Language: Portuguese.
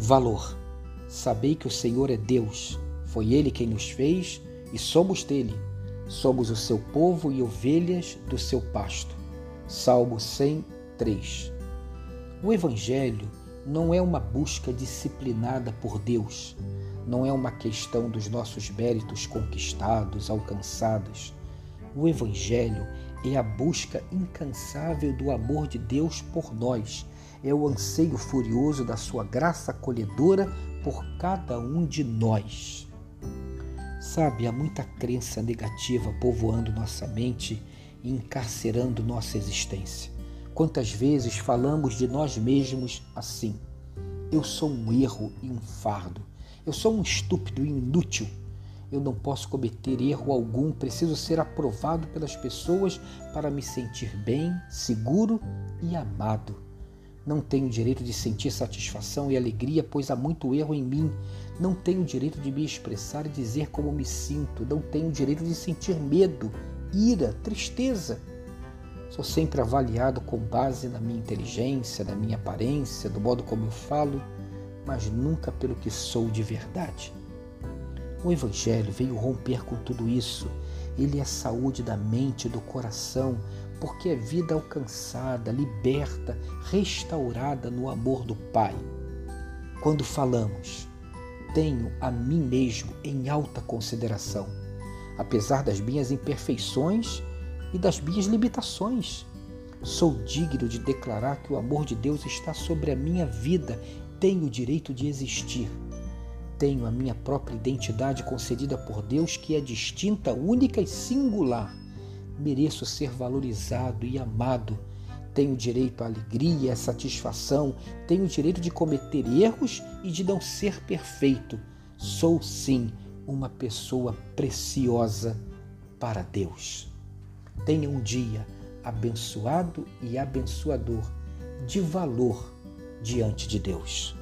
Valor. Sabei que o Senhor é Deus. Foi Ele quem nos fez e somos dele. Somos o seu povo e ovelhas do seu pasto. Salmo 103. O Evangelho não é uma busca disciplinada por Deus, não é uma questão dos nossos méritos conquistados, alcançados. O Evangelho é a busca incansável do amor de Deus por nós, é o anseio furioso da sua graça acolhedora por cada um de nós. Sabe, há muita crença negativa povoando nossa mente e encarcerando nossa existência. Quantas vezes falamos de nós mesmos assim? Eu sou um erro e um fardo. Eu sou um estúpido e inútil. Eu não posso cometer erro algum, preciso ser aprovado pelas pessoas para me sentir bem, seguro e amado. Não tenho direito de sentir satisfação e alegria, pois há muito erro em mim. Não tenho direito de me expressar e dizer como me sinto. Não tenho direito de sentir medo, ira, tristeza. Sou sempre avaliado com base na minha inteligência, na minha aparência, do modo como eu falo, mas nunca pelo que sou de verdade. O Evangelho veio romper com tudo isso. Ele é saúde da mente e do coração, porque é vida alcançada, liberta, restaurada no amor do Pai. Quando falamos, tenho a mim mesmo em alta consideração, apesar das minhas imperfeições e das minhas limitações. Sou digno de declarar que o amor de Deus está sobre a minha vida, tenho o direito de existir. Tenho a minha própria identidade concedida por Deus, que é distinta, única e singular mereço ser valorizado e amado. Tenho direito à alegria, à satisfação, tenho direito de cometer erros e de não ser perfeito. Sou sim uma pessoa preciosa para Deus. Tenha um dia abençoado e abençoador, de valor diante de Deus.